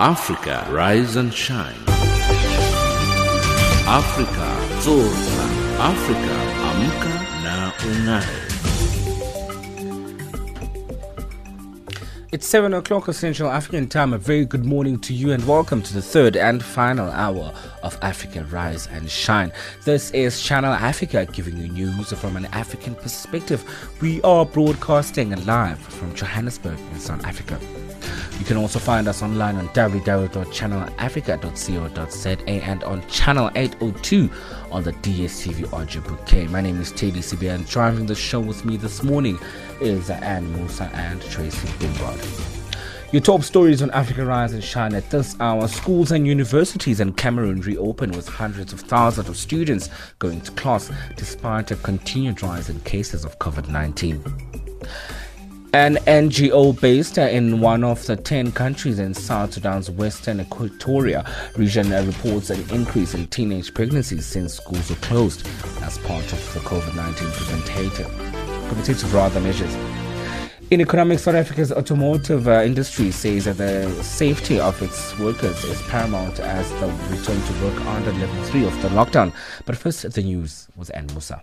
Africa, rise and shine. Africa, zorka. Africa, amka na ungae. It's 7 o'clock Central African time. A very good morning to you and welcome to the third and final hour of Africa Rise and Shine. This is Channel Africa giving you news from an African perspective. We are broadcasting live from Johannesburg in South Africa. You can also find us online on www.channelafrica.co.za and on channel 802 on the DSTV audio bouquet. My name is Teddy Sibia and driving the show with me this morning is Anne Musa and Tracy Bimbard. Your top stories on Africa Rise and Shine at this hour. Schools and universities in Cameroon reopen with hundreds of thousands of students going to class despite a continued rise in cases of COVID 19. An NGO based in one of the 10 countries in South Sudan's western Equatoria region reports an increase in teenage pregnancies since schools were closed as part of the COVID 19 preventative, rather measures. In economics, South Africa's automotive uh, industry says that the safety of its workers is paramount as they return to work under level 3 of the lockdown. But first, the news with Anne Musa.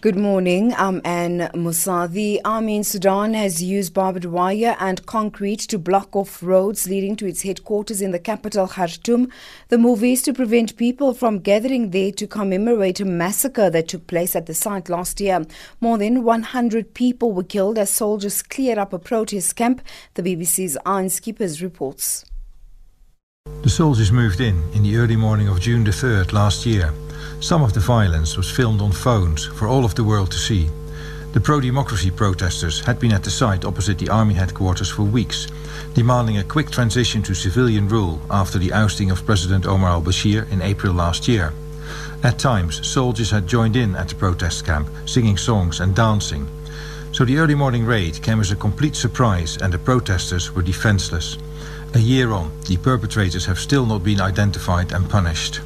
Good morning. I'm Anne Musa. The army in Sudan has used barbed wire and concrete to block off roads leading to its headquarters in the capital, Khartoum. The move is to prevent people from gathering there to commemorate a massacre that took place at the site last year. More than 100 people were killed as soldiers cleared up a protest camp. The BBC's Ian Skippers reports. The soldiers moved in in the early morning of June the 3rd last year. Some of the violence was filmed on phones for all of the world to see. The pro democracy protesters had been at the site opposite the army headquarters for weeks, demanding a quick transition to civilian rule after the ousting of President Omar al Bashir in April last year. At times, soldiers had joined in at the protest camp, singing songs and dancing. So the early morning raid came as a complete surprise and the protesters were defenseless. A year on, the perpetrators have still not been identified and punished.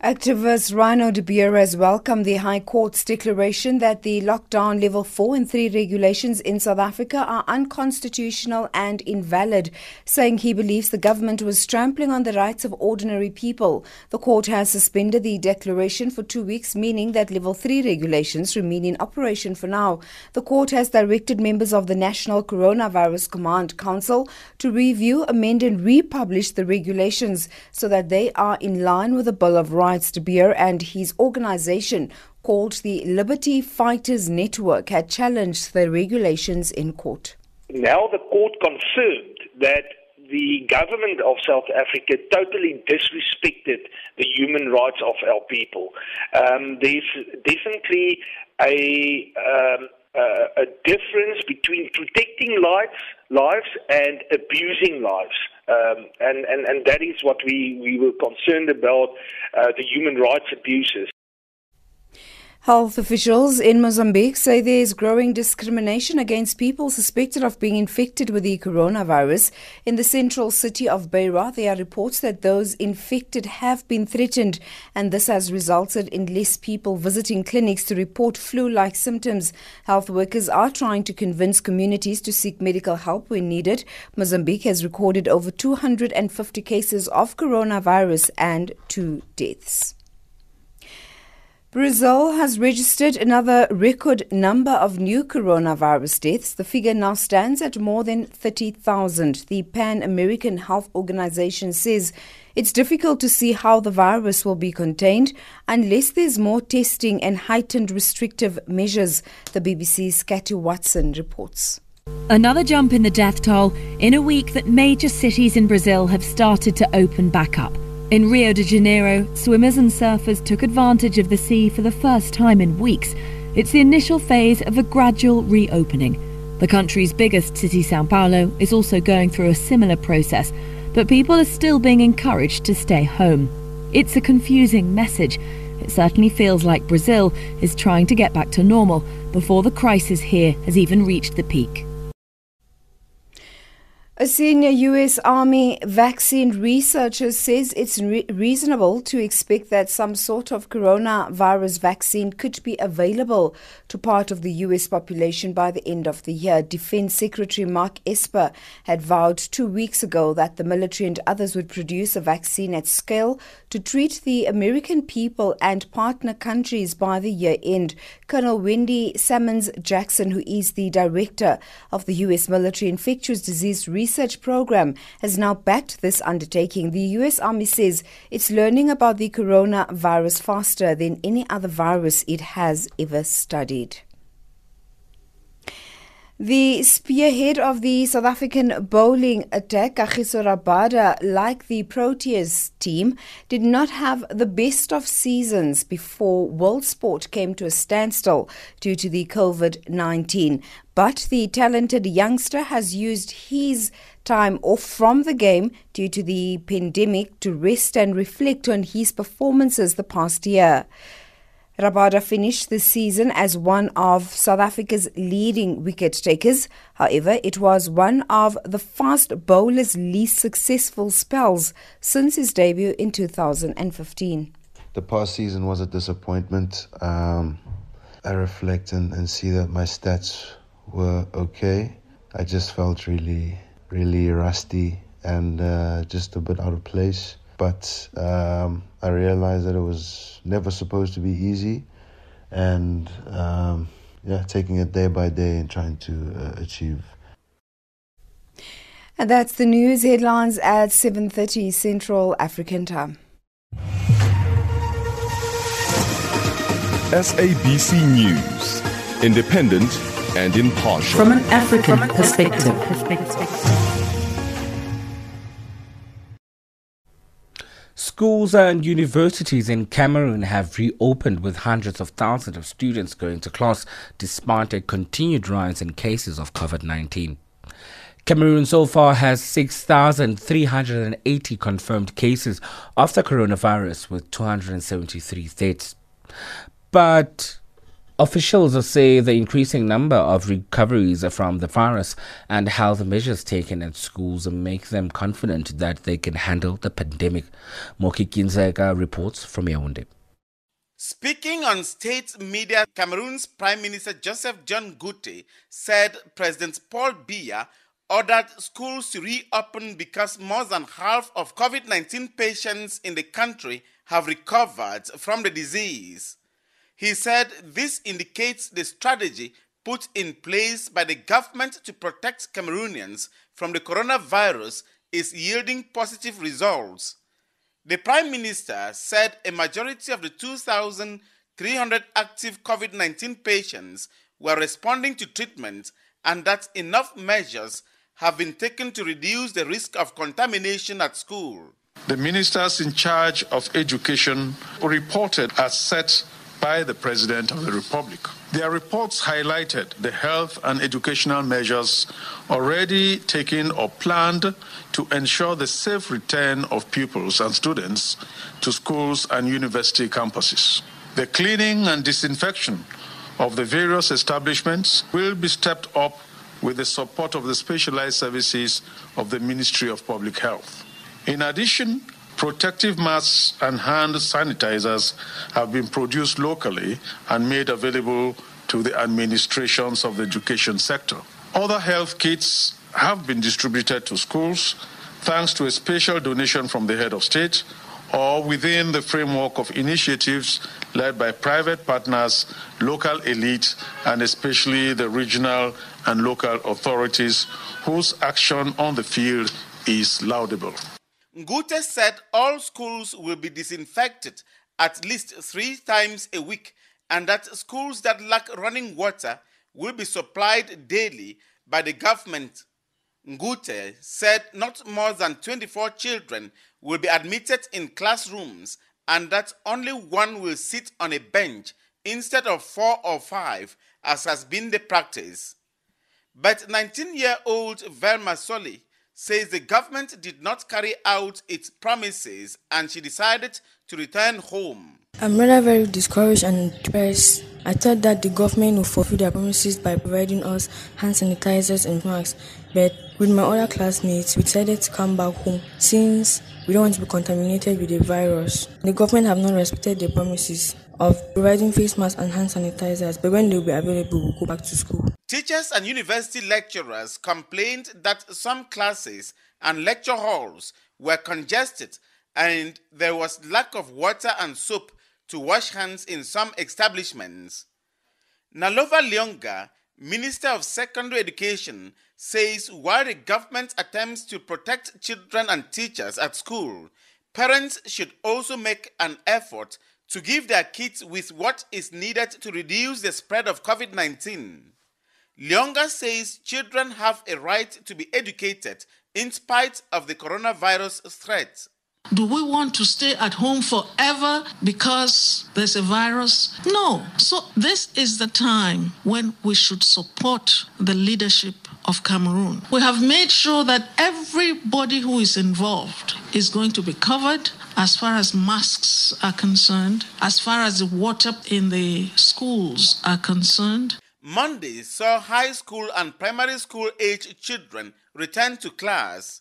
Activist Reyno de Beer has welcomed the High Court's declaration that the lockdown level 4 and 3 regulations in South Africa are unconstitutional and invalid, saying he believes the government was trampling on the rights of ordinary people. The court has suspended the declaration for two weeks, meaning that level 3 regulations remain in operation for now. The court has directed members of the National Coronavirus Command Council to review, amend, and republish the regulations so that they are in line with the Bill of Rights. De Beer and his organization called the Liberty Fighters Network had challenged the regulations in court. Now the court confirmed that the government of South Africa totally disrespected the human rights of our people. Um, there's definitely a um, uh, a difference between protecting lives, lives and abusing lives. Um, and, and, and that is what we, we were concerned about uh, the human rights abuses. Health officials in Mozambique say there is growing discrimination against people suspected of being infected with the coronavirus. In the central city of Beira, there are reports that those infected have been threatened, and this has resulted in less people visiting clinics to report flu like symptoms. Health workers are trying to convince communities to seek medical help when needed. Mozambique has recorded over 250 cases of coronavirus and two deaths. Brazil has registered another record number of new coronavirus deaths. The figure now stands at more than 30,000. The Pan American Health Organization says it's difficult to see how the virus will be contained unless there's more testing and heightened restrictive measures, the BBC's Katy Watson reports. Another jump in the death toll in a week that major cities in Brazil have started to open back up. In Rio de Janeiro, swimmers and surfers took advantage of the sea for the first time in weeks. It's the initial phase of a gradual reopening. The country's biggest city, Sao Paulo, is also going through a similar process, but people are still being encouraged to stay home. It's a confusing message. It certainly feels like Brazil is trying to get back to normal before the crisis here has even reached the peak. A senior U.S. Army vaccine researcher says it's re- reasonable to expect that some sort of coronavirus vaccine could be available to part of the U.S. population by the end of the year. Defense Secretary Mark Esper had vowed two weeks ago that the military and others would produce a vaccine at scale to treat the American people and partner countries by the year end. Colonel Wendy Sammons Jackson, who is the director of the U.S. Military Infectious Disease Research research program has now backed this undertaking. The US Army says it's learning about the coronavirus faster than any other virus it has ever studied. The spearhead of the South African bowling attack, Kagiso Rabada, like the Proteas team, did not have the best of seasons before world sport came to a standstill due to the COVID 19. But the talented youngster has used his time off from the game due to the pandemic to rest and reflect on his performances the past year. Rabada finished the season as one of South Africa's leading wicket takers. However, it was one of the fast bowler's least successful spells since his debut in 2015. The past season was a disappointment. Um, I reflect and, and see that my stats were okay. I just felt really, really rusty and uh, just a bit out of place but um, I realized that it was never supposed to be easy, and um, yeah, taking it day by day and trying to uh, achieve. And that's the news headlines at 7:30 Central African Time. SABC News, independent and impartial. From an African perspective. Schools and universities in Cameroon have reopened with hundreds of thousands of students going to class despite a continued rise in cases of COVID 19. Cameroon so far has 6,380 confirmed cases of the coronavirus with 273 deaths. But Officials say the increasing number of recoveries from the virus and health measures taken at schools make them confident that they can handle the pandemic. Moki Kindzeka reports from Yaoundé. Speaking on state media, Cameroon's Prime Minister Joseph Dion Ngute said President Paul Biya ordered schools to reopen because more than half of COVID 19 patients in the country have recovered from the disease. He said this indicates the strategy put in place by the government to protect Cameroonians from the coronavirus is yielding positive results. The Prime Minister said a majority of the 2,300 active COVID 19 patients were responding to treatment and that enough measures have been taken to reduce the risk of contamination at school. The ministers in charge of education reported as set by the President of the Republic. Their reports highlighted the health and educational measures already taken or planned to ensure the safe return of pupils and students to schools and university campuses. The cleaning and disinfection of the various establishments will be stepped up with the support of the specialized services of the Ministry of Public Health. In addition, Protective masks and hand sanitizers have been produced locally and made available to the administrations of the education sector. Other health kits have been distributed to schools thanks to a special donation from the head of state or within the framework of initiatives led by private partners, local elite, and especially the regional and local authorities whose action on the field is laudable. Ngute said all schools will be disinfected at least three times a week and that schools that lack running water will be supplied daily by the government. Ngute said not more than 24 children will be admitted in classrooms and that only one will sit on a bench instead of four or five, as has been the practice. But 19 year old Velma Soli says the government did not carry out its promises and she decided to return home. I'm rather very discouraged and depressed. I thought that the government would fulfill their promises by providing us hand sanitizers and masks. But with my other classmates, we decided to come back home since we don't want to be contaminated with the virus. The government have not respected their promises of providing face masks and hand sanitizers, but when they will be available, we'll go back to school. Teachers and university lecturers complained that some classes and lecture halls were congested and there was lack of water and soap to wash hands in some establishments. Nalova Lyonga, Minister of Secondary Education, says while the government attempts to protect children and teachers at school, parents should also make an effort to give their kids with what is needed to reduce the spread of COVID 19. Lyonga says children have a right to be educated in spite of the coronavirus threat. Do we want to stay at home forever because there's a virus? No. So, this is the time when we should support the leadership of Cameroon. We have made sure that everybody who is involved is going to be covered as far as masks are concerned, as far as the water in the schools are concerned. Monday saw high school and primary school age children return to class.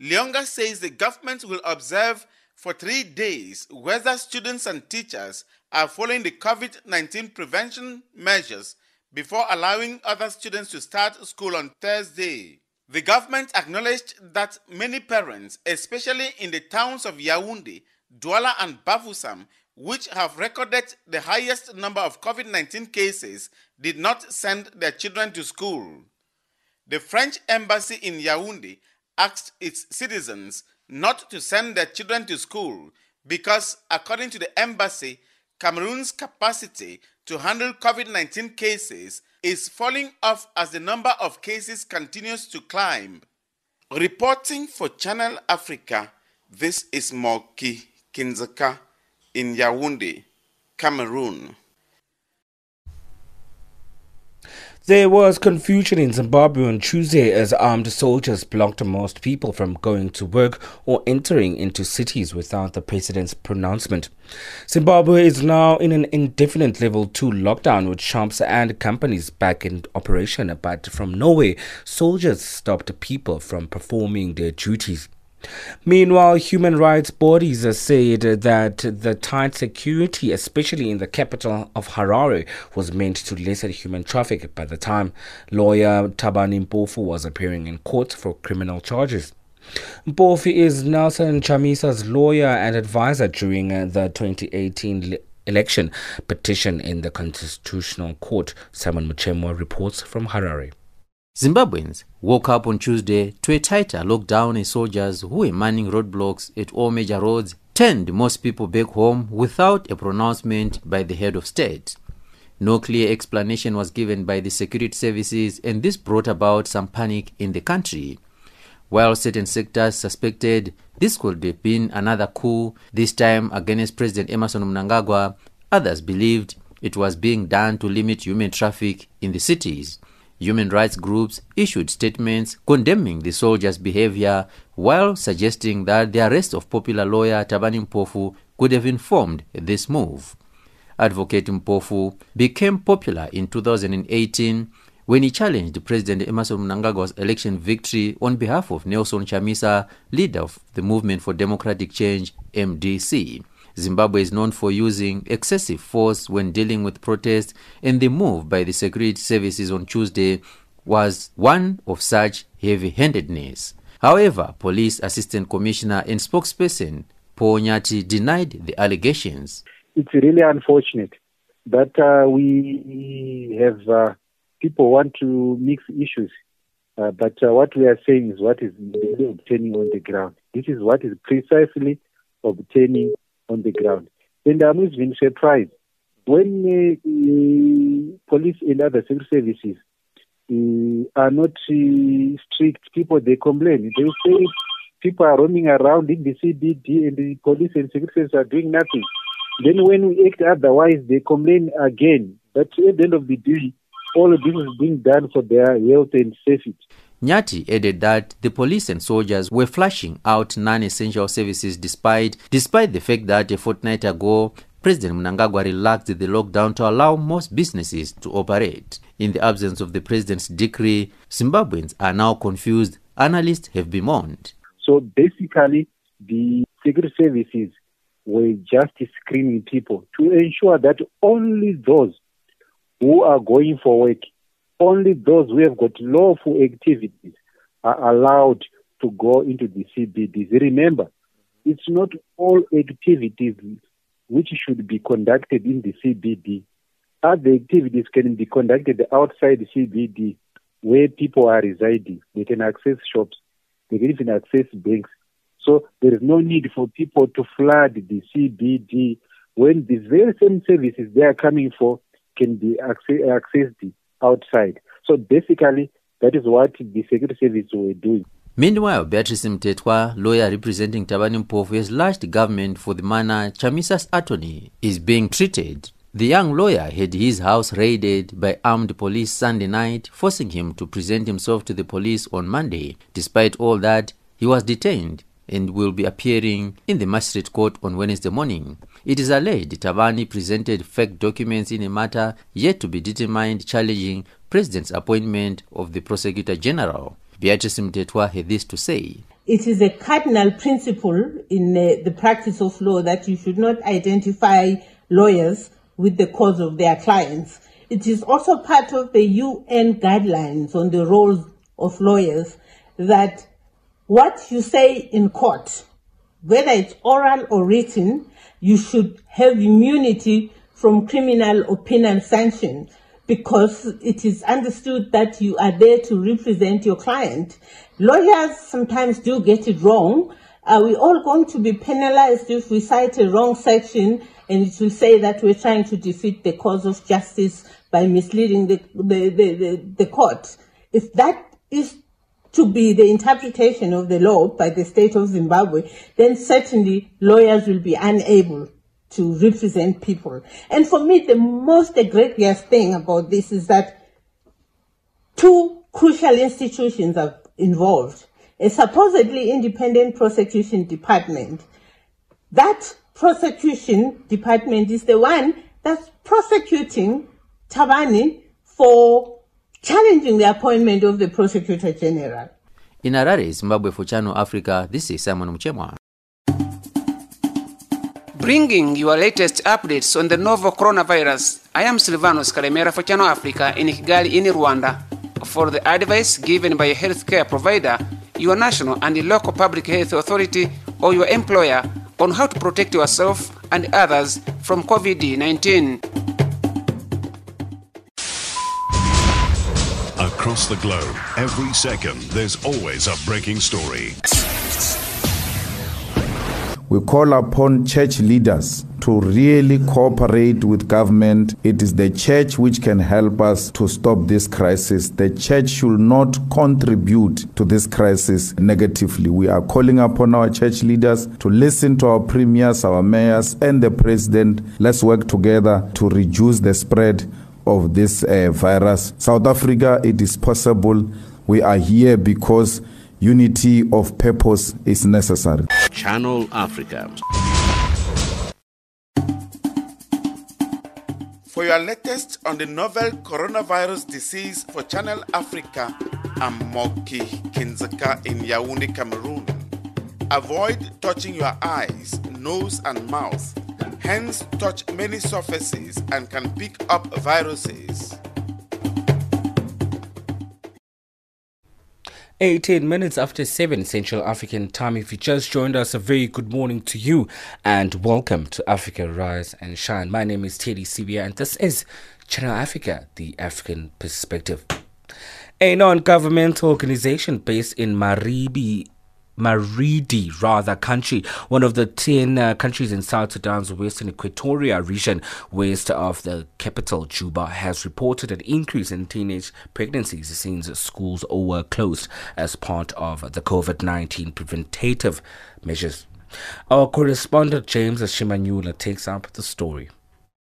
Lyonga says the government will observe for three days whether students and teachers are following the COVID 19 prevention measures before allowing other students to start school on Thursday. The government acknowledged that many parents, especially in the towns of Yaoundé, Douala, and Bafoussam, which have recorded the highest number of COVID 19 cases, did not send their children to school. The French embassy in Yaoundé asked its citizens not to send their children to school because, according to the embassy, Cameroon's capacity to handle COVID 19 cases is falling off as the number of cases continues to climb. Reporting for Channel Africa, this is Moki Kindzeka in Yaoundé, Cameroon. There was confusion in Zimbabwe on Tuesday as armed soldiers blocked most people from going to work or entering into cities without the president's pronouncement. Zimbabwe is now in an indefinite level 2 lockdown with shops and companies back in operation, but from nowhere, soldiers stopped people from performing their duties. Meanwhile, human rights bodies said that the tight security, especially in the capital of Harare, was meant to lessen human traffic by the time lawyer Thabani Mpofu was appearing in court for criminal charges. Mpofu is Nelson Chamisa's lawyer and advisor during the 2018 election petition in the Constitutional Court. Simon Muchemwa reports from Harare. Zimbabweans woke up on Tuesday to a tighter lockdown as soldiers who were manning roadblocks at all major roads turned most people back home without a pronouncement by the head of state. No clear explanation was given by the security services, and this brought about some panic in the country. While certain sectors suspected this could have been another coup, this time against President Emmerson Mnangagwa, others believed it was being done to limit human traffic in the cities. Human rights groups issued statements condemning the soldiers' behavior while suggesting that the arrest of popular lawyer Thabani Mpofu could have informed this move. Advocate Mpofu became popular in 2018 when he challenged President Emmerson Mnangagwa's election victory on behalf of Nelson Chamisa, leader of the Movement for Democratic Change MDC. Zimbabwe is known for using excessive force when dealing with protests, and the move by the security services on Tuesday was one of such heavy handedness. However, Police Assistant Commissioner and spokesperson Paul Nyathi denied the allegations. It's really unfortunate that uh, we have uh, people want to mix issues. Uh, but uh, what we are saying is what is really obtaining on the ground. This is what is precisely obtaining on the ground. And I'm even surprised when uh, police and other civil services uh, are not uh, strict. People they complain. They say people are roaming around in the CBD and the police and security services are doing nothing. Then when we act otherwise, they complain again. But at the end of the day, all of this is being done for their health and safety. Nyathi added that the police and soldiers were flashing out non-essential services despite despite the fact that a fortnight ago President Mnangagwa relaxed the lockdown to allow most businesses to operate. In the absence of the president's decree, Zimbabweans are now confused. Analysts have bemoaned. So basically, the secret services were just screening people to ensure that only those who are going for work, only those who have got lawful activities are allowed to go into the CBDs. Remember, it's not all activities which should be conducted in the CBD. Other activities can be conducted outside the CBD where people are residing. They can access shops, they can even access banks. So there is no need for people to flood the CBD when the very same services they are coming for can be accessed outside. So basically, that is what the Security Service were doing. Meanwhile, Beatrice Mtetwa, lawyer representing Thabani Mpofu, has lashed government for the manner Chamisa's attorney is being treated. The young lawyer had his house raided by armed police Sunday night, forcing him to present himself to the police on Monday. Despite all that, he was detained and will be appearing in the magistrate court on Wednesday morning. It is alleged Thabani presented fake documents in a matter yet to be determined challenging President's appointment of the Prosecutor General. Beatrice had this to say. It is a cardinal principle in uh, the practice of law that you should not identify lawyers with the cause of their clients. It is also part of the UN guidelines on the roles of lawyers that what you say in court, whether it's oral or written, you should have immunity from criminal or penal sanctions because it is understood that you are there to represent your client. Lawyers sometimes do get it wrong. Are we all going to be penalized if we cite a wrong section and it will say that we're trying to defeat the cause of justice by misleading the, the, the, the, the court? If that is to be the interpretation of the law by the state of Zimbabwe, then certainly lawyers will be unable to represent people. And for me, the most egregious thing about this is that two crucial institutions are involved. A supposedly independent prosecution department. That prosecution department is the one that's prosecuting Thabani for challenging the appointment of the prosecutor general. In Harare, Zimbabwe for Channel Africa, this is Simon Muchemwa. Bringing your latest updates on the novel coronavirus, I am Silvanos Kalemera for Channel Africa in Kigali, in Rwanda. For the advice given by a healthcare provider, your national and the local public health authority, or your employer on how to protect yourself and others from COVID 19. Across the globe, every second, there's always a breaking story. We call upon church leaders to really cooperate with government. It is the church which can help us to stop this crisis. The church should not contribute to this crisis negatively. We are calling upon our church leaders to listen to our premiers, our mayors, and the president. Let's work together to reduce the spread of this uh, virus. South Africa, it is possible. We are here because unity of purpose is necessary. Channel Africa. For your latest on the novel coronavirus disease for Channel Africa, I'm Moki Kindzeka in Yaoundé, Cameroon. Avoid touching your eyes, nose, and mouth. Hands touch many surfaces and can pick up viruses. 18 minutes after 7 Central African time. If you just joined us, a very good morning to you and welcome to Africa Rise and Shine. My name is Teddy Sibia and this is Channel Africa, the African perspective. A non governmental organization based in Maribi Maridi, rather, country, one of the 10 uh, countries in South Sudan's Western Equatoria region, west of the capital, Juba, has reported an increase in teenage pregnancies since schools were closed as part of the COVID 19 preventative measures. Our correspondent James Shimanyula takes up the story.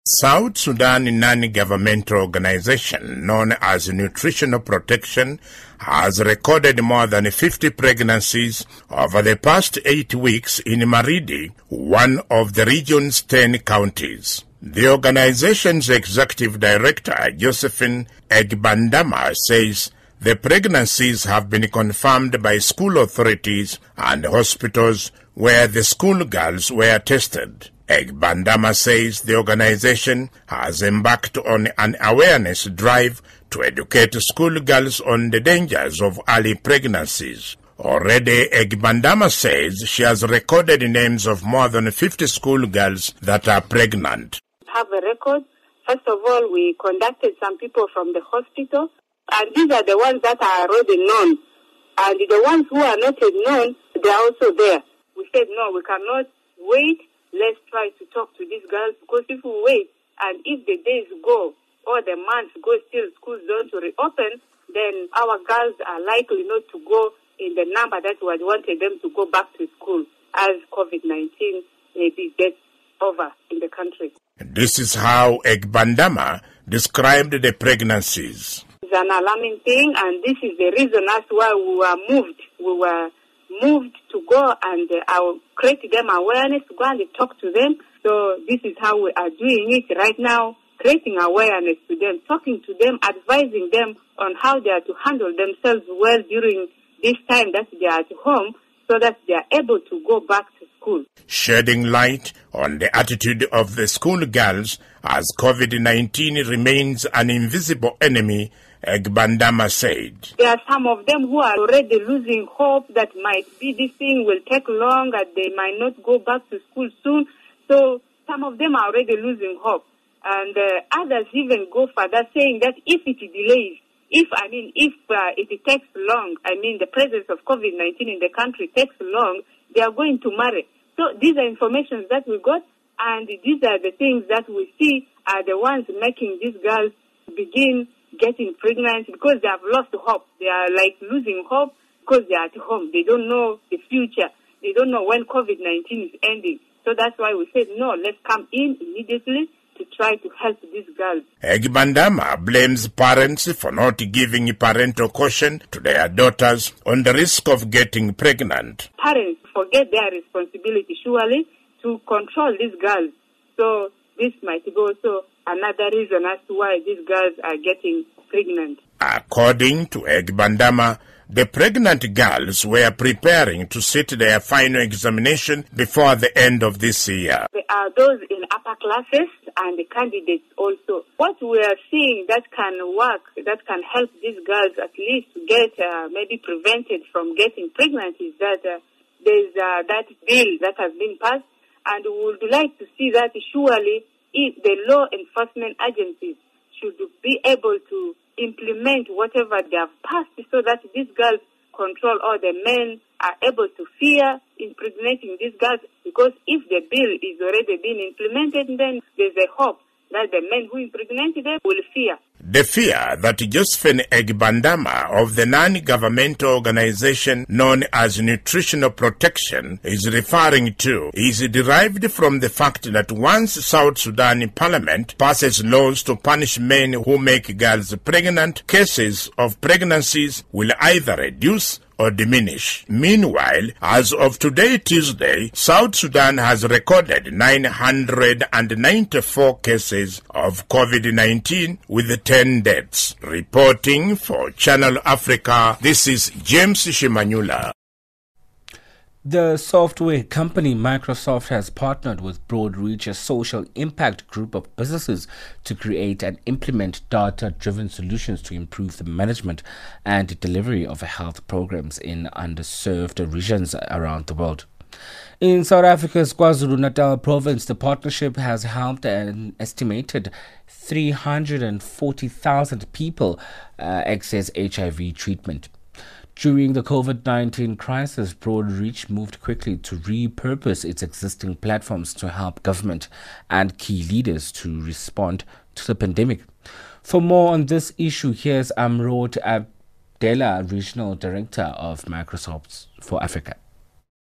South Sudan non-governmental organization known as Nutritional Protection has recorded more than 50 pregnancies over the past eight weeks in Maridi, one of the region's 10 counties. The organization's executive director, Josephine Egbandama, says the pregnancies have been confirmed by school authorities and hospitals where the schoolgirls were tested. Egbandama says the organization has embarked on an awareness drive to educate schoolgirls on the dangers of early pregnancies. Already, Egbandama says she has recorded names of more than 50 schoolgirls that are pregnant. Have a record. First of all, we conducted some people from the hospital, and these are the ones that are already known. And the ones who are not known, they are also there. We said, no, we cannot wait let's try to talk to these girls because if we wait and if the days go or the months go still schools don't reopen, then our girls are likely not to go in the number that we had wanted them to go back to school as COVID-19 maybe gets over in the country. This is how Egbandama described the pregnancies. It's an alarming thing and this is the reason as why we were moved. We were moved to go and uh, I'll create them awareness, to go and talk to them. So this is how we are doing it right now, creating awareness to them, talking to them, advising them on how they are to handle themselves well during this time that they are at home so that they are able to go back to school. Shedding light on the attitude of the school girls as COVID-19 remains an invisible enemy Egbandama said. There are some of them who are already losing hope that might be this thing will take long and they might not go back to school soon. So some of them are already losing hope. And uh, others even go further saying that if it delays, if, I mean, if uh, it takes long, I mean, the presence of COVID-19 in the country takes long, they are going to marry. So these are information that we got and these are the things that we see are the ones making these girls begin getting pregnant because they have lost hope. They are like losing hope because they are at home. They don't know the future. They don't know when COVID-19 is ending. So that's why we said, no, let's come in immediately to try to help these girls. Egbandama blames parents for not giving parental caution to their daughters on the risk of getting pregnant. Parents forget their responsibility, surely, to control these girls. So this might go. also another reason as to why these girls are getting pregnant. According to Egbandama, the pregnant girls were preparing to sit their final examination before the end of this year. There are those in upper classes and the candidates also. What we are seeing that can work, that can help these girls at least get uh, maybe prevented from getting pregnant is that uh, there's uh, that bill that has been passed and we would like to see that surely if the law enforcement agencies should be able to implement whatever they have passed so that these girls control or the men are able to fear impregnating these girls because if the bill is already being implemented then there's a hope that the men who impregnated them will fear. The fear that Josephine Egbandama of the non-governmental organization known as Nutritional Protection is referring to is derived from the fact that once South Sudan Parliament passes laws to punish men who make girls pregnant, cases of pregnancies will either reduce or diminish. Meanwhile, as of today, Tuesday, South Sudan has recorded 994 cases of COVID-19 with 10 deaths. Reporting for Channel Africa, this is James Shimanyula. The software company Microsoft has partnered with Broadreach, a social impact group of businesses, to create and implement data driven solutions to improve the management and delivery of health programs in underserved regions around the world. In South Africa's KwaZulu Natal province, the partnership has helped an estimated 340,000 people uh, access HIV treatment. During the COVID 19 crisis, Broadreach moved quickly to repurpose its existing platforms to help government and key leaders to respond to the pandemic. For more on this issue, here's Amrote Abdella, Regional Director of Microsoft for Africa.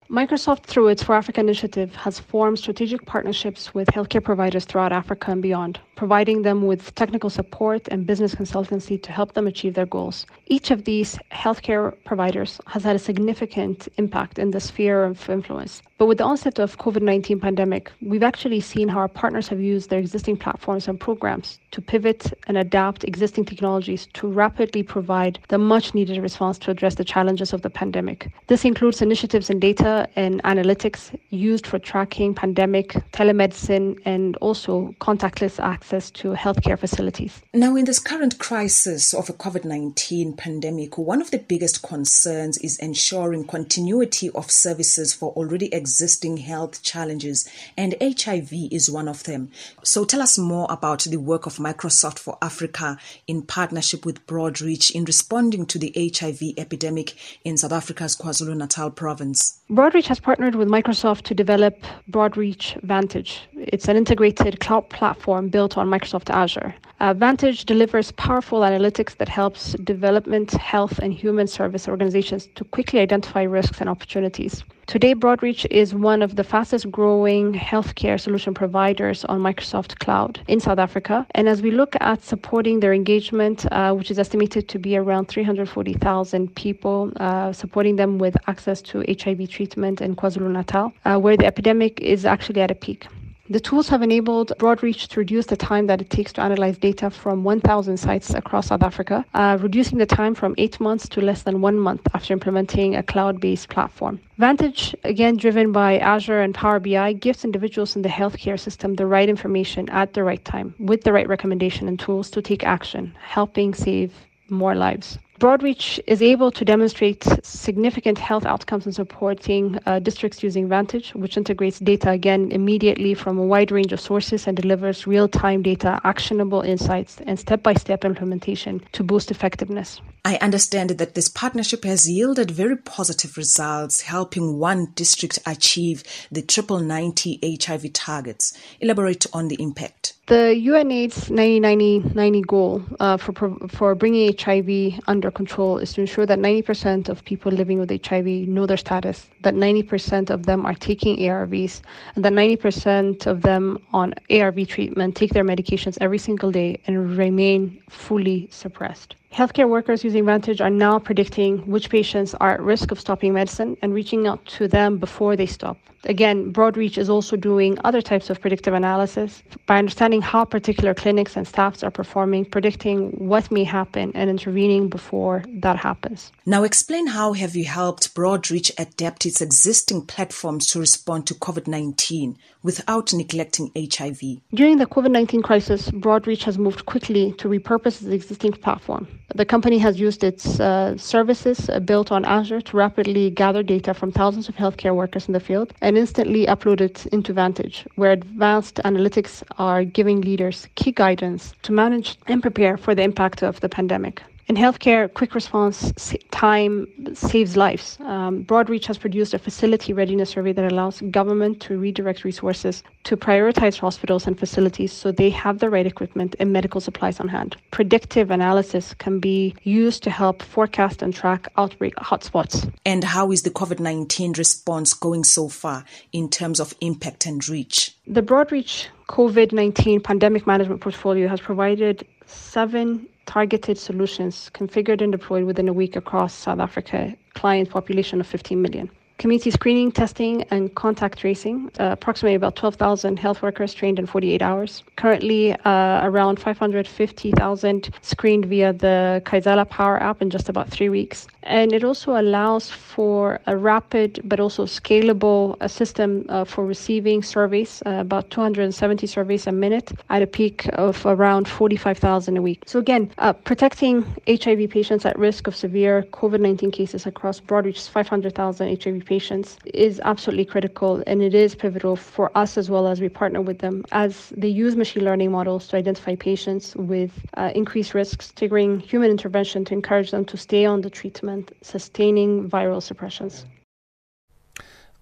Microsoft, through its For Africa initiative, has formed strategic partnerships with healthcare providers throughout Africa and beyond, providing them with technical support and business consultancy to help them achieve their goals. Each of these healthcare providers has had a significant impact in the sphere of influence. But with the onset of COVID-19 pandemic, we've actually seen how our partners have used their existing platforms and programs to pivot and adapt existing technologies to rapidly provide the much needed response to address the challenges of the pandemic. This includes initiatives in data and analytics used for tracking pandemic, telemedicine, and also contactless access to healthcare facilities. Now, in this current crisis of a COVID 19 pandemic, one of the biggest concerns is ensuring continuity of services for already existing existing health challenges, and HIV is one of them. So tell us more about the work of Microsoft for Africa in partnership with Broadreach in responding to the HIV epidemic in South Africa's KwaZulu Natal province. Broadreach has partnered with Microsoft to develop Broadreach Vantage. It's an integrated cloud platform built on Microsoft Azure. Uh, Vantage delivers powerful analytics that helps development, health, and human service organizations to quickly identify risks and opportunities. Today, Broadreach is one of the fastest growing healthcare solution providers on Microsoft Cloud in South Africa. And as we look at supporting their engagement, uh, which is estimated to be around 340,000 people, uh, supporting them with access to HIV treatment in KwaZulu Natal, uh, where the epidemic is actually at a peak. The tools have enabled Broadreach to reduce the time that it takes to analyze data from 1,000 sites across South Africa, uh, reducing the time from eight months to less than one month after implementing a cloud based platform. Vantage, again driven by Azure and Power BI, gives individuals in the healthcare system the right information at the right time with the right recommendation and tools to take action, helping save more lives. Broadreach is able to demonstrate significant health outcomes in supporting uh, districts using Vantage, which integrates data again immediately from a wide range of sources and delivers real time data, actionable insights, and step by step implementation to boost effectiveness. I understand that this partnership has yielded very positive results, helping one district achieve the triple 90 HIV targets. Elaborate on the impact. The UNAIDS 90-90-90 goal uh, for for bringing HIV under control is to ensure that 90% of people living with HIV know their status, that 90% of them are taking ARVs, and that 90% of them on ARV treatment take their medications every single day and remain fully suppressed. Healthcare workers using Vantage are now predicting which patients are at risk of stopping medicine and reaching out to them before they stop. Again, Broadreach is also doing other types of predictive analysis by understanding how particular clinics and staffs are performing, predicting what may happen, and intervening before that happens. Now, explain how have you helped Broadreach adapt its existing platforms to respond to COVID 19 without neglecting HIV? During the COVID 19 crisis, Broadreach has moved quickly to repurpose its existing platform. The company has used its uh, services uh, built on Azure to rapidly gather data from thousands of healthcare workers in the field and instantly upload it into Vantage, where advanced analytics are giving leaders key guidance to manage and prepare for the impact of the pandemic. In healthcare, quick response time saves lives. Um, Broadreach has produced a facility readiness survey that allows government to redirect resources to prioritize hospitals and facilities so they have the right equipment and medical supplies on hand. Predictive analysis can be used to help forecast and track outbreak hotspots. And how is the COVID 19 response going so far in terms of impact and reach? The Broadreach COVID 19 pandemic management portfolio has provided seven targeted solutions configured and deployed within a week across South Africa, client population of 15 million. Community screening, testing, and contact tracing. Uh, approximately about 12,000 health workers trained in 48 hours. Currently, uh, around 550,000 screened via the Khayzela Power app in just about three weeks. And it also allows for a rapid but also scalable uh, system uh, for receiving surveys, uh, about 270 surveys a minute at a peak of around 45,000 a week. So, again, uh, protecting HIV patients at risk of severe COVID 19 cases across Broadreach's 500,000 HIV patients is absolutely critical and it is pivotal for us as well as we partner with them as they use machine learning models to identify patients with uh, increased risks, triggering human intervention to encourage them to stay on the treatment, sustaining viral suppressions.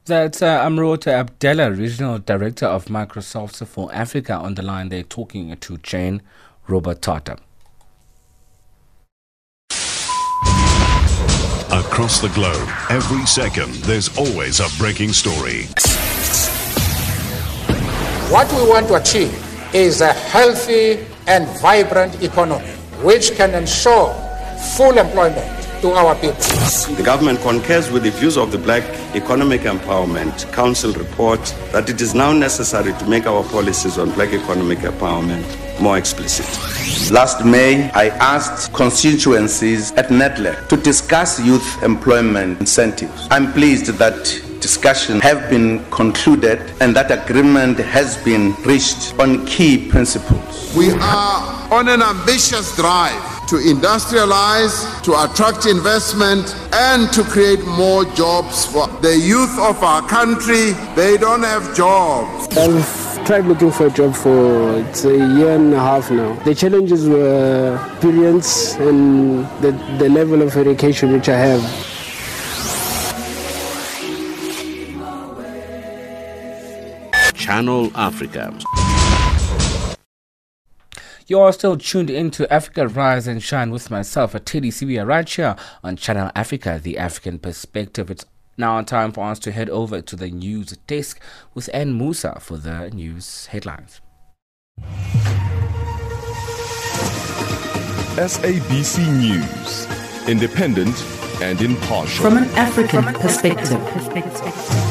That's uh, Amrote Abdella, Regional Director of Microsoft for Africa, on the line there talking to Jane Robert Tata. across the globe. Every second, there's always a breaking story. What we want to achieve is a healthy and vibrant economy which can ensure full employment to our people. The government concurs with the views of the Black Economic Empowerment Council report that it is now necessary to make our policies on black economic empowerment more explicit. Last May, I asked constituencies at NEDLAC to discuss youth employment incentives. I'm pleased that discussions have been concluded and that agreement has been reached on key principles. We are on an ambitious drive to industrialize, to attract investment, and to create more jobs for the youth of our country. They don't have jobs. I've tried looking for a job for it's a year and a half now. The challenges were experience and the, the level of education which I have. Channel Africa. You are still tuned into Africa Rise and Shine with myself, Teddy Sibia, right here on Channel Africa, the African perspective. It's now time for us to head over to the news desk with Ann Musa for the news headlines. SABC News, independent and impartial. From an African perspective.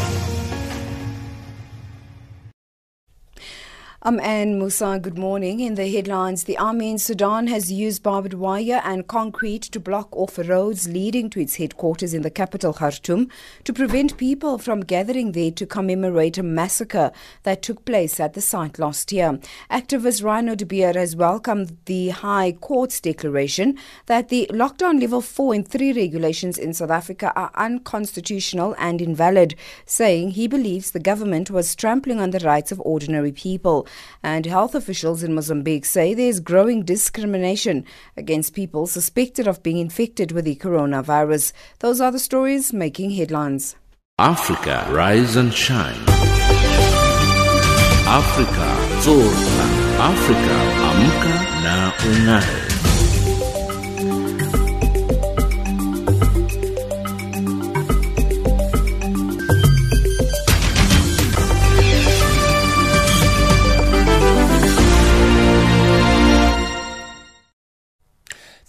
I'm Anne Musa. Good morning. In the headlines, the army in Sudan has used barbed wire and concrete to block off roads leading to its headquarters in the capital, Khartoum, to prevent people from gathering there to commemorate a massacre that took place at the site last year. Activist Reyno de Beer has welcomed the High Court's declaration that the lockdown level 4 and 3 regulations in South Africa are unconstitutional and invalid, saying he believes the government was trampling on the rights of ordinary people. And health officials in Mozambique say there is growing discrimination against people suspected of being infected with the coronavirus. Those are the stories making headlines. Africa, rise and shine. Africa, zorka. Africa, amka na ungae.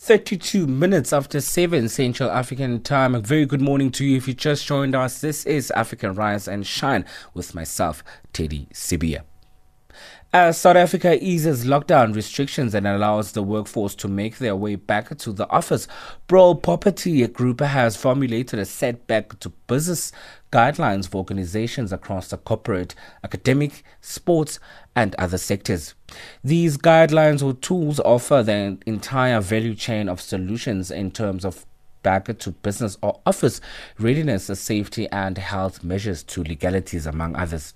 32 minutes after 7 Central African time. A very good morning to you if you just joined us. This is African Rise and Shine with myself, Teddy Sibia. As South Africa eases lockdown restrictions and allows the workforce to make their way back to the office, Broll Property Group has formulated a setback to business guidelines for organizations across the corporate, academic, sports, and other sectors. These guidelines or tools offer the entire value chain of solutions in terms of back to business or office readiness, safety, and health measures to legalities, among others.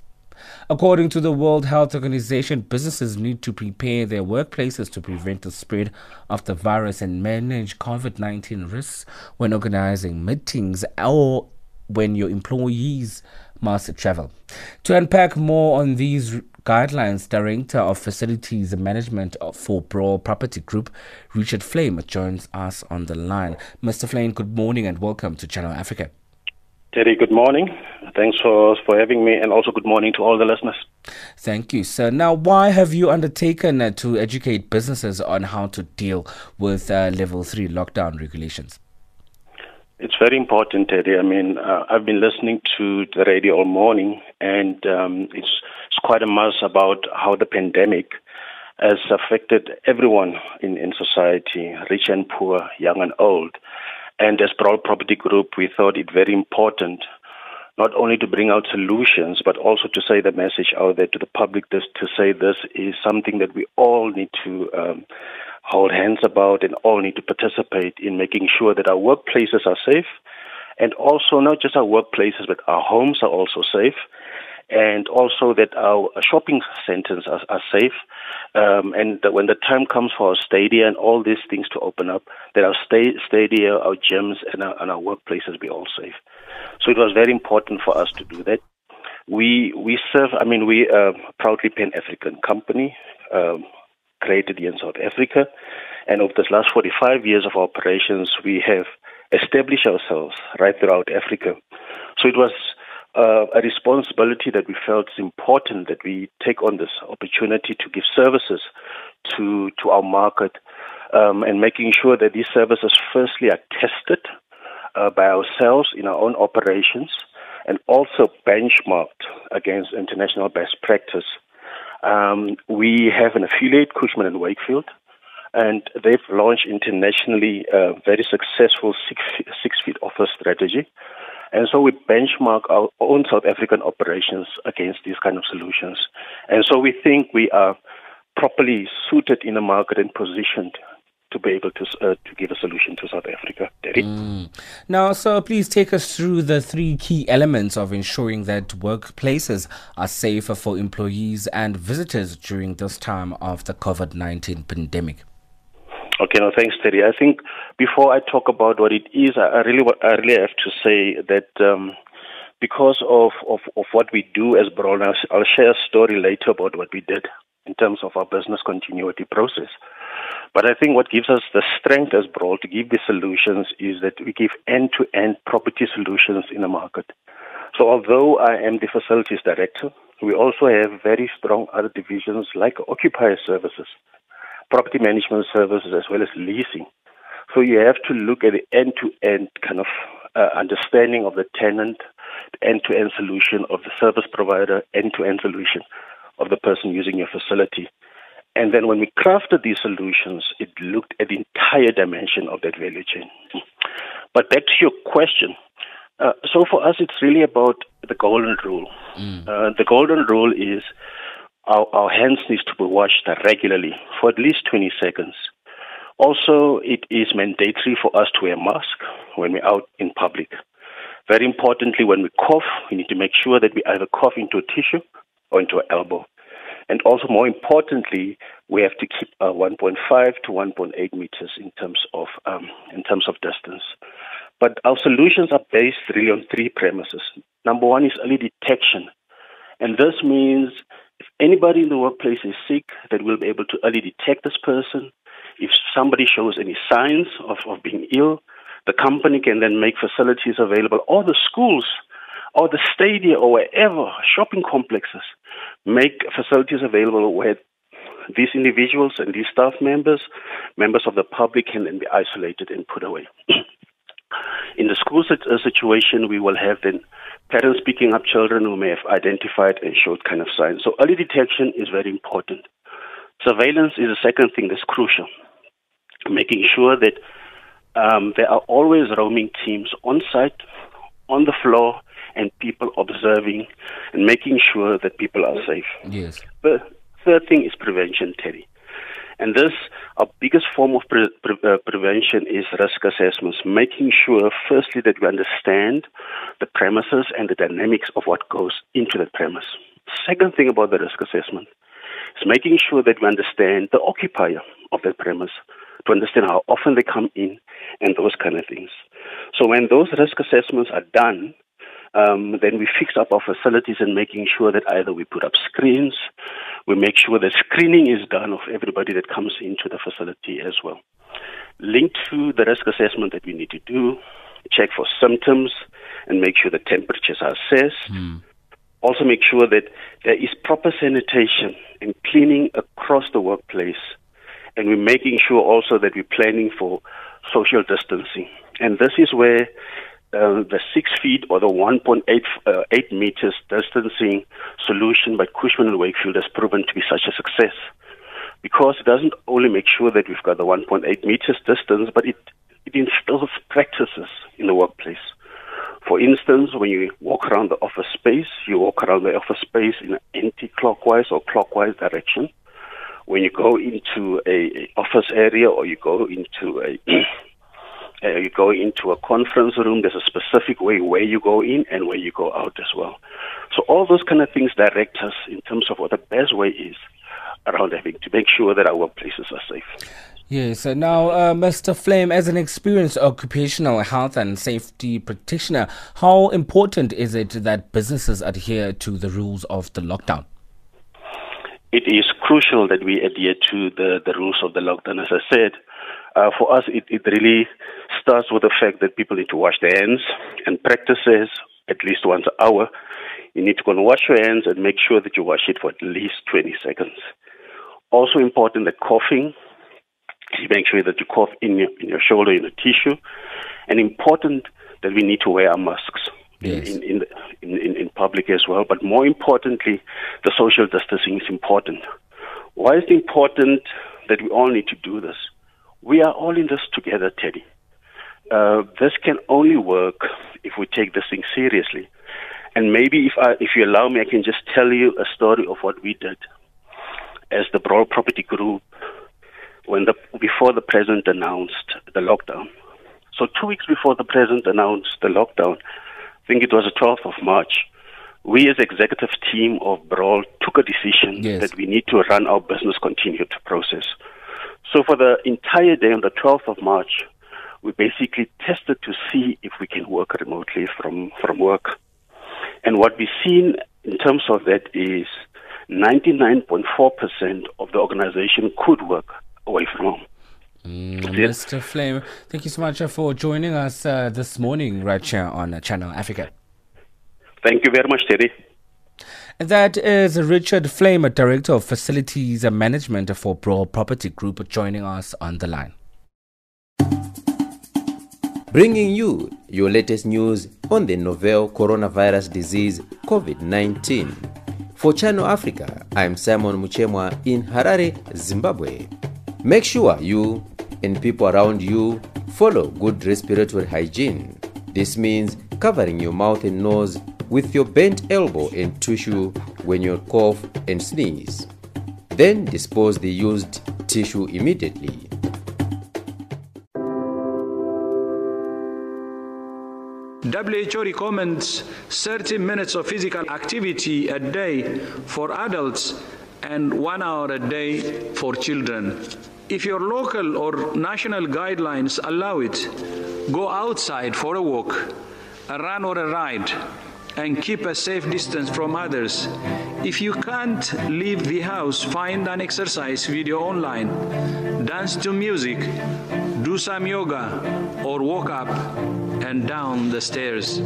According to the World Health Organization, businesses need to prepare their workplaces to prevent the spread of the virus and manage COVID 19 risks when organizing meetings or when your employees must travel. To unpack more on these guidelines, Director of Facilities Management for Broll Property Group, Richard Flame, joins us on the line. Mr. Flame, good morning and welcome to Channel Africa. Terry, good morning. Thanks for, for having me, and also good morning to all the listeners. Thank you, sir. Now, why have you undertaken uh, to educate businesses on how to deal with uh, level three lockdown regulations? It's very important, Teddy. I mean, uh, I've been listening to the radio all morning, and um, it's, it's quite a mess about how the pandemic has affected everyone in, in society, rich and poor, young and old. And as Broll Property Group, we thought it very important not only to bring out solutions, but also to say the message out there to the public this, to say this is something that we all need to um, hold hands about and all need to participate in making sure that our workplaces are safe. And also, not just our workplaces, but our homes are also safe and also that our shopping centers are, are safe. Um, and that when the time comes for our stadia and all these things to open up, that our sta- stadia, our gyms, and our, and our workplaces be all safe. So it was very important for us to do that. We we serve. I mean, we are proudly Pan African company um, created in South Africa, and over this last 45 years of operations, we have established ourselves right throughout Africa. So it was uh, a responsibility that we felt is important that we take on this opportunity to give services to to our market um, and making sure that these services firstly are tested uh, by ourselves in our own operations and also benchmarked against international best practice. Um, we have an affiliate, Cushman and Wakefield, and they've launched internationally a very successful six, six feet office strategy. And so we benchmark our own South African operations against these kind of solutions. And so we think we are properly suited in the market and positioned to be able to uh, to give a solution to South Africa. Mm. Now, sir, please take us through the three key elements of ensuring that workplaces are safer for employees and visitors during this time of the COVID nineteen pandemic. Okay, no, thanks, Terry. I think before I talk about what it is, I really, I really have to say that um, because of, of, of what we do as Broll, I'll, I'll share a story later about what we did in terms of our business continuity process. But I think what gives us the strength as Broll to give the solutions is that we give end-to-end property solutions in the market. So although I am the facilities director, we also have very strong other divisions like occupier services, property management services, as well as leasing. So you have to look at the end-to-end kind of uh, understanding of the tenant, the end-to-end solution of the service provider, end-to-end solution of the person using your facility. And then when we crafted these solutions, it looked at the entire dimension of that value chain. But back to your question. Uh, so for us, it's really about the golden rule. Mm. Uh, the golden rule is our, our hands needs to be washed regularly for at least 20 seconds. Also, it is mandatory for us to wear a mask when we're out in public. Very importantly, when we cough, we need to make sure that we either cough into a tissue or into an elbow. And also, more importantly, we have to keep uh, 1.5 to 1.8 meters in terms of um, in terms of distance. But our solutions are based really on three premises. Number one is early detection, and this means if anybody in the workplace is sick, that we'll be able to early detect this person. If somebody shows any signs of, of being ill, the company can then make facilities available, or the schools or the stadia or wherever, shopping complexes, make facilities available where these individuals and these staff members, members of the public, can then be isolated and put away. In the school uh, situation, we will have then parents picking up children who may have identified and showed kind of signs. So early detection is very important. Surveillance is the second thing that's crucial. Making sure that um, there are always roaming teams on site, on the floor, and people observing and making sure that people are safe. Yes. The third thing is prevention, Teddy. And this, our biggest form of pre- pre- uh, prevention is risk assessments, making sure, firstly, that we understand the premises and the dynamics of what goes into that premise. Second thing about the risk assessment is making sure that we understand the occupier of that premise, to understand how often they come in and those kind of things. So when those risk assessments are done, um, then we fix up our facilities and making sure that either we put up screens, we make sure that screening is done of everybody that comes into the facility as well. Linked to the risk assessment that we need to do, check for symptoms and make sure the temperatures are assessed. Mm. Also, make sure that there is proper sanitation and cleaning across the workplace. And we're making sure also that we're planning for social distancing. And this is where uh, the six feet or the 1.8 uh, eight meters distancing solution by Cushman and Wakefield has proven to be such a success because it doesn't only make sure that we've got the 1.8 meters distance, but it, it instills practices in the workplace. For instance, when you walk around the office space, you walk around the office space in an anti-clockwise or clockwise direction. When you go into a, a office area or you go into a uh, you go into a conference room, there's a specific way where you go in and where you go out as well. So all those kind of things direct us in terms of what the best way is around having to make sure that our workplaces are safe. Yes, now, uh, Mr. Flame, as an experienced occupational health and safety practitioner, how important is it that businesses adhere to the rules of the lockdown? It is crucial that we adhere to the, the rules of the lockdown. As I said, uh, for us, it, it really starts with the fact that people need to wash their hands and practices at least once an hour. You need to go and wash your hands and make sure that you wash it for at least 20 seconds. Also important the coughing, you make sure that you cough in your, in your shoulder in a tissue. And important that we need to wear our masks Yes. in, in, in, in, in public as well. But more importantly, the social distancing is important. Why is it important that we all need to do this? We are all in this together, Teddy. Uh, this can only work if we take this thing seriously. And maybe if I, if you allow me, I can just tell you a story of what we did as the Broll Property Group when the before the president announced the lockdown. So two weeks before the president announced the lockdown, I think it was the 12th of March, we as executive team of Broll took a decision that we need to run our business continued process. So for the entire day on the 12th of March, we basically tested to see if we can work remotely from, from work. And what we've seen in terms of that is 99.4% of the organization could work away from home. Mm, Mr. Flame, thank you so much uh, for joining us uh, this morning right here on uh, Channel Africa. Thank you very much, Terry. That is Richard Flame, Director of Facilities and Management for Broll Property Group, joining us on the line. Bringing you your latest news on the novel coronavirus disease COVID 19. For Channel Africa, I'm Simon Muchemwa in Harare, Zimbabwe. Make sure you and people around you follow good respiratory hygiene. This means covering your mouth and nose with your bent elbow and tissue when you cough and sneeze. Then dispose the used tissue immediately. WHO recommends 30 minutes of physical activity a day for adults and one hour a day for children. If your local or national guidelines allow it, go outside for a walk, a run or a ride, and keep a safe distance from others. If you can't leave the house, find an exercise video online, dance to music, do some yoga, or walk up and down the stairs.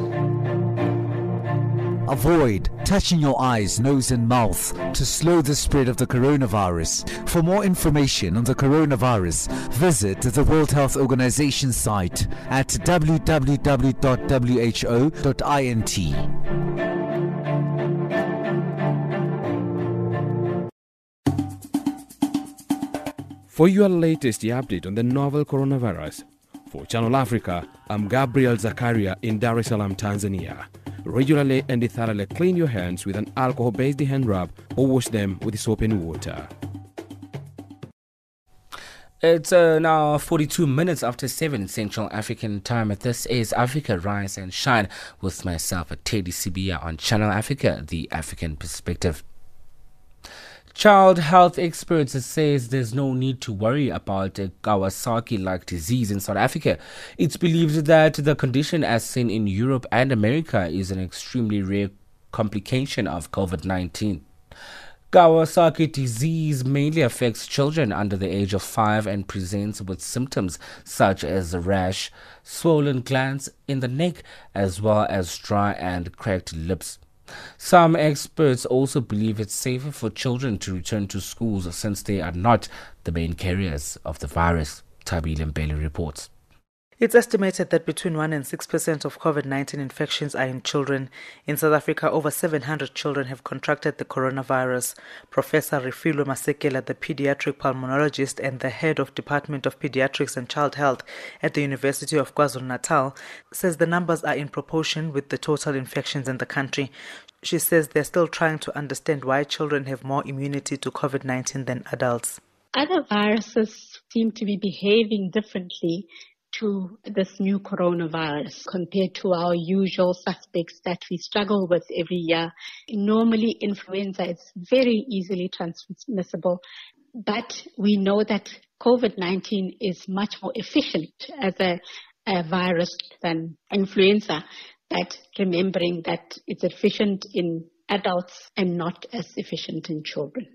Avoid touching your eyes, nose, and mouth to slow the spread of the coronavirus. For more information on the coronavirus, visit the World Health Organization site at www.who.int. For your latest update on the novel coronavirus, for Channel Africa, I'm Gabriel Zakaria in Dar es Salaam, Tanzania. Regularly and thoroughly clean your hands with an alcohol based hand rub or wash them with soap and water. It's uh, now 42 minutes after 7 Central African time. This is Africa Rise and Shine with myself, Teddy Sibia, on Channel Africa, the African Perspective. Child health experts says there's no need to worry about a Kawasaki-like disease in South Africa. It's believed that the condition as seen in Europe and America is an extremely rare complication of COVID-19. Kawasaki disease mainly affects children under the age of 5 and presents with symptoms such as a rash, swollen glands in the neck, as well as dry and cracked lips. Some experts also believe it's safer for children to return to schools since they are not the main carriers of the virus, Tabil Mbele reports. It's estimated that between 1 and 6% of COVID 19 infections are in children. In South Africa, over 700 children have contracted the coronavirus. Professor Refiloe Masekela, the pediatric pulmonologist and the head of Department of Pediatrics and Child Health at the University of KwaZulu Natal, says the numbers are in proportion with the total infections in the country. She says they're still trying to understand why children have more immunity to COVID 19 than adults. Other viruses seem to be behaving differently to this new coronavirus compared to our usual suspects that we struggle with every year. Normally, influenza is very easily transmissible, but we know that COVID-19 is much more efficient as a, a virus than influenza, but remembering that it's efficient in adults and not as efficient in children.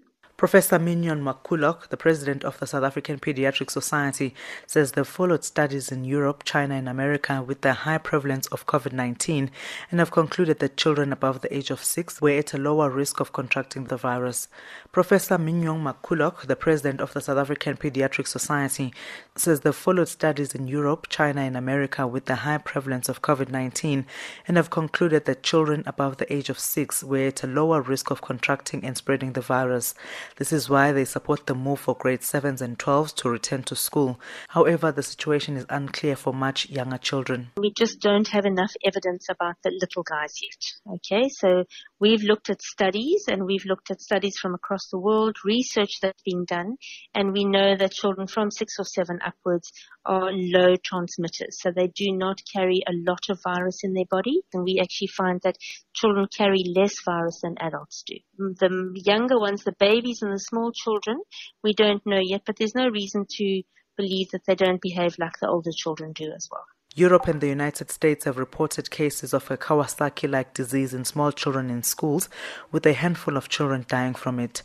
Professor Mignon McCulloch, the president of the South African Pediatric Society, says they've followed studies in Europe, China, and America with the high prevalence of COVID 19 and have concluded that children above the age of six were at a lower risk of contracting the virus. Professor Mignon McCulloch, the president of the South African Pediatric Society, says they've followed studies in Europe, China, and America with the high prevalence of COVID 19 and have concluded that children above the age of six were at a lower risk of contracting and spreading the virus. This is why they support the move for grade 7s and 12s to return to school. However, the situation is unclear for much younger children. We just don't have enough evidence about the little guys yet. Okay, so we've looked at studies and we've looked at studies from across the world, research that's been done, and we know that children from 6 or 7 upwards are low transmitters. So they do not carry a lot of virus in their body. And we actually find that children carry less virus than adults do. Mm, the younger ones, the babies and the small children, we don't know yet, but there's no reason to believe that they don't behave like the older children do as well. Europe and the United States have reported cases of a Kawasaki like disease in small children in schools, with a handful of children dying from it.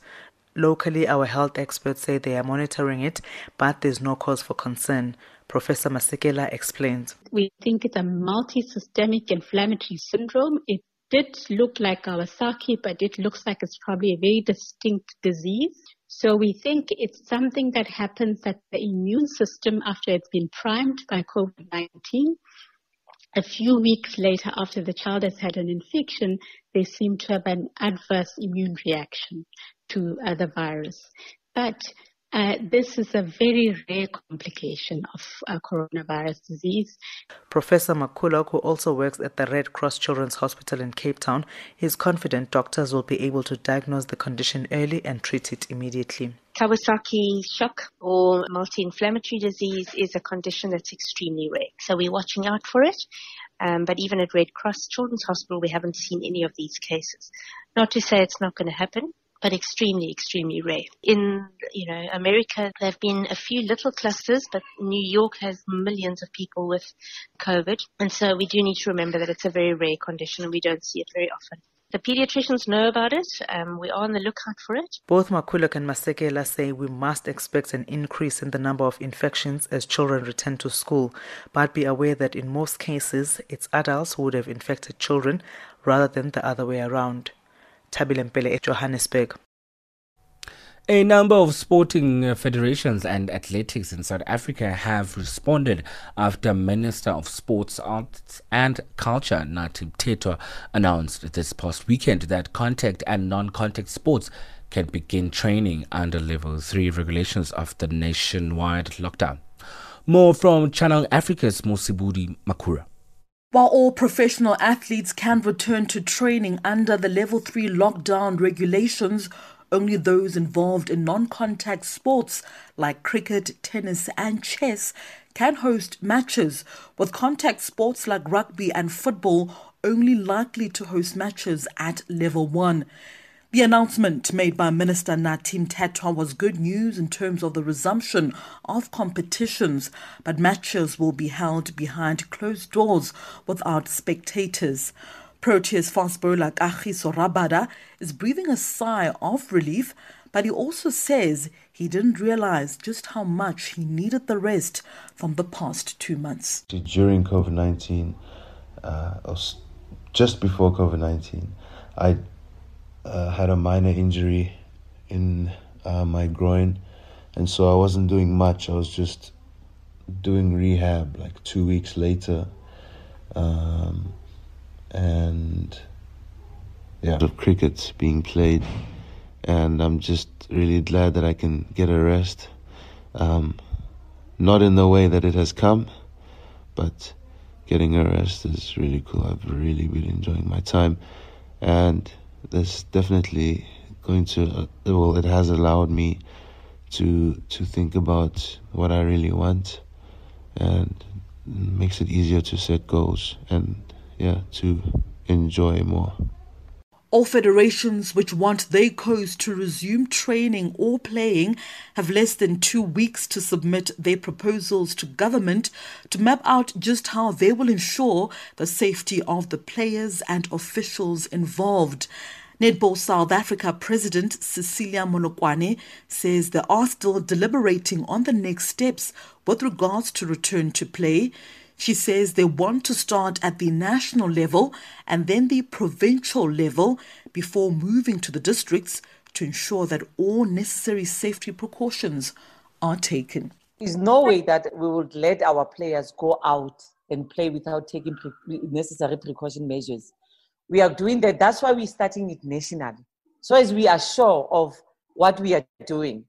Locally, our health experts say they are monitoring it, but there's no cause for concern. Professor Masekela explains. We think it's a multi-systemic inflammatory syndrome. It did look like Kawasaki, but it looks like it's probably a very distinct disease. So we think it's something that happens that the immune system after it's been primed by COVID-19. A few weeks later, after the child has had an infection, they seem to have an adverse immune reaction to uh, the virus. But uh, this is a very rare complication of uh, coronavirus disease. Professor McCulloch, who also works at the Red Cross Children's Hospital in Cape Town, is confident doctors will be able to diagnose the condition early and treat it immediately. Kawasaki shock or multi-inflammatory disease is a condition that's extremely rare. So we're watching out for it. Um, but even at Red Cross Children's Hospital, we haven't seen any of these cases. Not to say it's not going to happen, but extremely, extremely rare. In, you know, America, there have been a few little clusters, but New York has millions of people with COVID. And so we do need to remember that it's a very rare condition and we don't see it very often. The pediatricians know about it. Um, we are on the lookout for it. Both McCulloch and Masekela say we must expect an increase in the number of infections as children return to school, but be aware that in most cases, it's adults who would have infected children rather than the other way around. Tabile Mpele Johannesburg. A number of sporting federations and athletics in South Africa have responded after Minister of Sports, Arts and Culture Nathi Mthethwa announced this past weekend that contact and non-contact sports can begin training under level 3 regulations of the nationwide lockdown. More from Channel Africa's Mosibudi Makura. While all professional athletes can return to training under the level 3 lockdown regulations, only those involved in non contact sports like cricket, tennis, and chess can host matches, with contact sports like rugby and football only likely to host matches at level 1. The announcement made by Minister Nathi Mthethwa was good news in terms of the resumption of competitions, but matches will be held behind closed doors without spectators. Proteas fast bowler Kagiso Rabada is breathing a sigh of relief, but he also says he didn't realize just how much he needed the rest from the past two months. During COVID 19, uh, just before COVID 19, I uh, had a minor injury in uh, my groin, and so I wasn't doing much. I was just doing rehab like two weeks later. Um, and yeah, of cricket being played, and I'm just really glad that I can get a rest. Um, not in the way that it has come, but getting a rest is really cool. I've really, really enjoying my time, and this definitely going to uh, well, it has allowed me to to think about what I really want, and makes it easier to set goals and yeah, to enjoy more. All federations which want their coast to resume training or playing have less than two weeks to submit their proposals to government to map out just how they will ensure the safety of the players and officials involved. Netball South Africa President Cecilia Molokwane says they are still deliberating on the next steps with regards to return to play. She says they want to start at the national level and then the provincial level before moving to the districts to ensure that all necessary safety precautions are taken. There's no way that we would let our players go out and play without taking pre- necessary precaution measures. We are doing that. That's why we're starting it nationally. So as we are sure of what we are doing.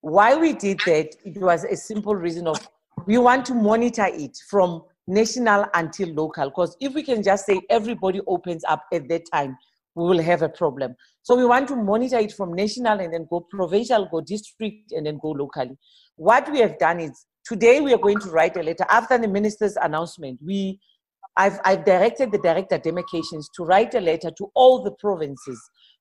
Why we did that, it was a simple reason of we want to monitor it from national until local. Because if we can just say everybody opens up at that time, we will have a problem. So we want to monitor it from national and then go provincial, go district, and then go locally. What we have done is today we are going to write a letter after the minister's announcement. We I've, I've directed the director demarcations to write a letter to all the provinces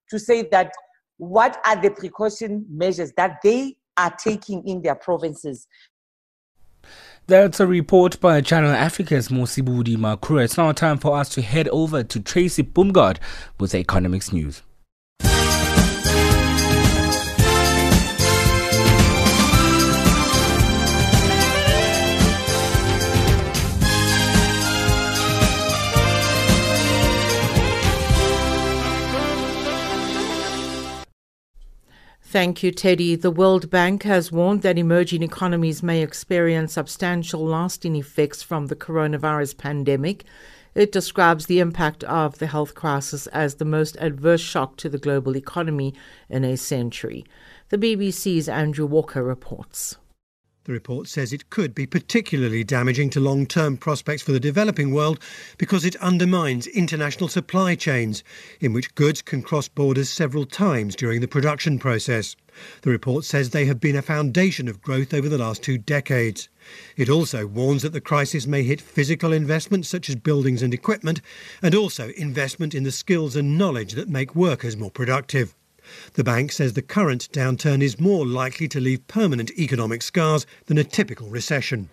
to say that what are the precaution measures that they are taking in their provinces that's a report by Channel Africa's Mosibudi Makru. It's now time for us to head over to Tracy Bumgard with the economics news. Thank you, Teddy. The World Bank has warned that emerging economies may experience substantial lasting effects from the coronavirus pandemic. It describes the impact of the health crisis as the most adverse shock to the global economy in a century. The BBC's Andrew Walker reports. The report says it could be particularly damaging to long term prospects for the developing world because it undermines international supply chains, in which goods can cross borders several times during the production process. The report says they have been a foundation of growth over the last two decades. It also warns that the crisis may hit physical investments such as buildings and equipment, and also investment in the skills and knowledge that make workers more productive. The bank says the current downturn is more likely to leave permanent economic scars than a typical recession.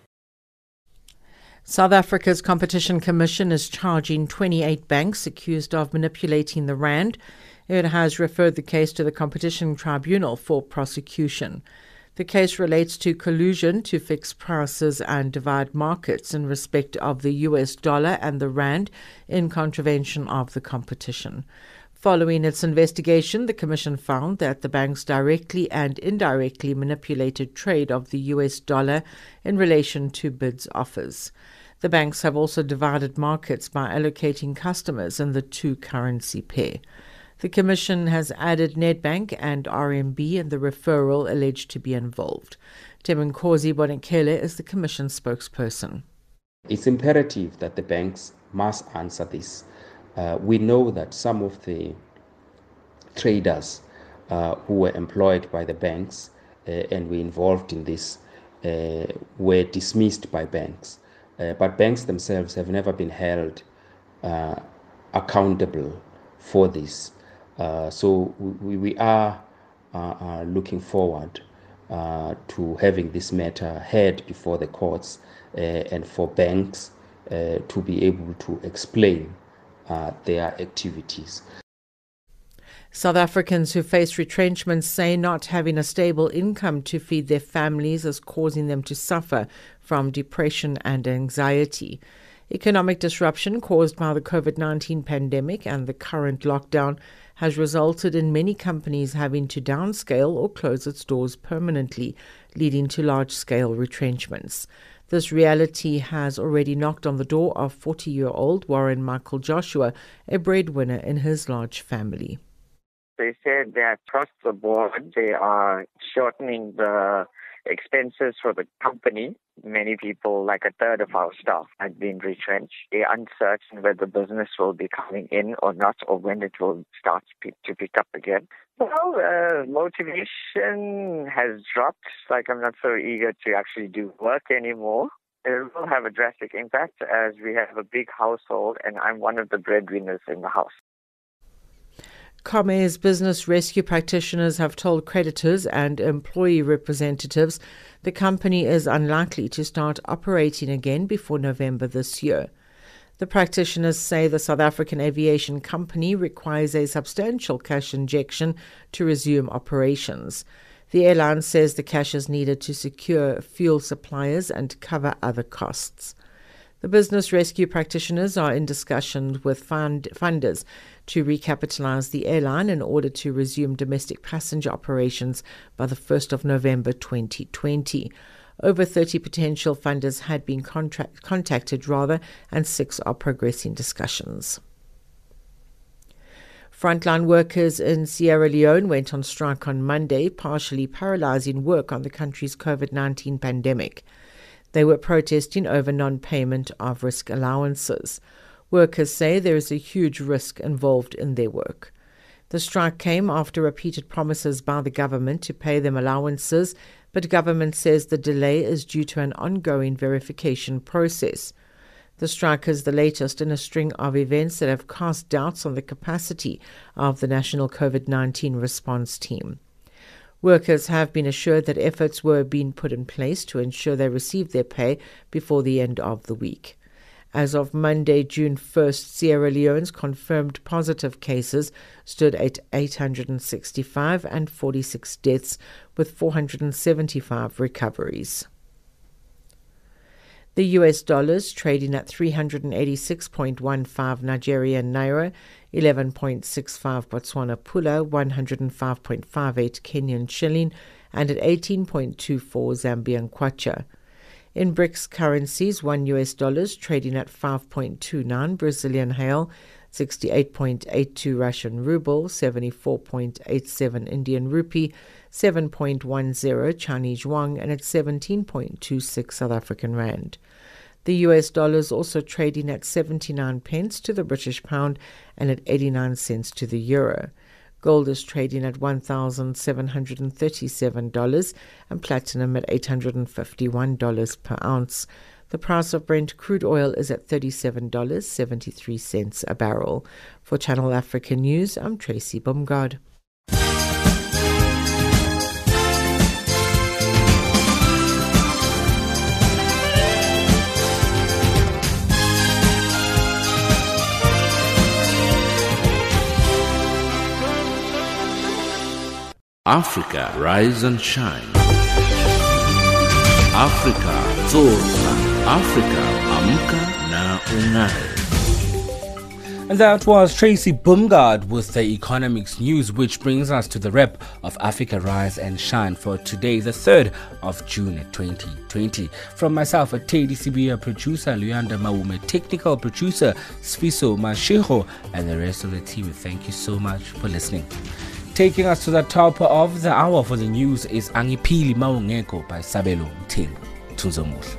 South Africa's Competition Commission is charging 28 banks accused of manipulating the rand. It has referred the case to the Competition Tribunal for prosecution. The case relates to collusion to fix prices and divide markets in respect of the US dollar and the rand in contravention of the competition. Following its investigation, the Commission found that the banks directly and indirectly manipulated trade of the US dollar in relation to bids offers. The banks have also divided markets by allocating customers in the two currency pair. The Commission has added Nedbank and RMB in the referral alleged to be involved. Tembinkosi Bonakele is the Commission spokesperson. It's imperative that the banks must answer this uh, we know that some of the traders uh, who were employed by the banks uh, and were involved in this uh, were dismissed by banks. Uh, but banks themselves have never been held uh, accountable for this. so we, we are looking forward to having this matter heard before the courts and for banks to be able to explain uh, their activities. South Africans who face retrenchment say not having a stable income to feed their families is causing them to suffer from depression and anxiety. Economic disruption caused by the COVID 19 pandemic and the current lockdown has resulted in many companies having to downscale or close its doors permanently, leading to large scale retrenchments. This reality has already knocked on the door of 40 year old Warren Michael Joshua, a breadwinner in his large family. They said that across the board they are shortening the expenses for the company. Many people, like a third of our staff, had been retrenched. They're uncertain whether business will be coming in or not, or when it will start to pick up again. Well, uh, motivation has dropped. Like I'm not so eager to actually do work anymore. It will have a drastic impact as we have a big household and I'm one of the breadwinners in the house. Comair's business rescue practitioners have told creditors and employee representatives the company is unlikely to start operating again before November this year. The practitioners say the South African aviation company requires a substantial cash injection to resume operations. The airline says the cash is needed to secure fuel suppliers and cover other costs. The business rescue practitioners are in discussion with fund funders to recapitalize the airline in order to resume domestic passenger operations by the 1st of November 2020. Over 30 potential funders had been contract, contacted, rather, and six are progressing discussions. Frontline workers in Sierra Leone went on strike on Monday, partially paralyzing work on the country's COVID 19 pandemic. They were protesting over non payment of risk allowances. Workers say there is a huge risk involved in their work. The strike came after repeated promises by the government to pay them allowances, but government says the delay is due to an ongoing verification process. The strike is the latest in a string of events that have cast doubts on the capacity of the national COVID 19 response team. Workers have been assured that efforts were being put in place to ensure they received their pay before the end of the week. As of Monday, June 1st, Sierra Leone's confirmed positive cases stood at 865 and 46 deaths, with 475 recoveries. The US dollars trading at 386.15 Nigerian naira, 11.65 Botswana pula, 105.58 Kenyan shilling, and at 18.24 Zambian kwacha. In BRICS currencies, one US dollars trading at 5.29 Brazilian real, 68.82 Russian ruble, 74.87 Indian rupee, 7.10 Chinese yuan, and at 17.26 South African rand. The US dollar is also trading at 79 pence to the British pound and at 89 cents to the euro. Gold is trading at $1,737 and platinum at $851 per ounce. The price of Brent crude oil is at $37.73 a barrel. For Channel Africa News, I'm Tracy Bumgard. Africa, rise and shine. Africa, zorka. Africa, amka na ungae. And that was Tracy Bumgard with the economics news, which brings us to the rep of Africa Rise and Shine for today, the 3rd of June 2020. From myself, a TDCB producer, Luanda Maume, technical producer, Sfiso Mashiho, and the rest of the team, thank you so much for listening. Taking us to the top of the hour for the news is Angipili Maungeko by Sabelo Mtelo. Tuzomuhle.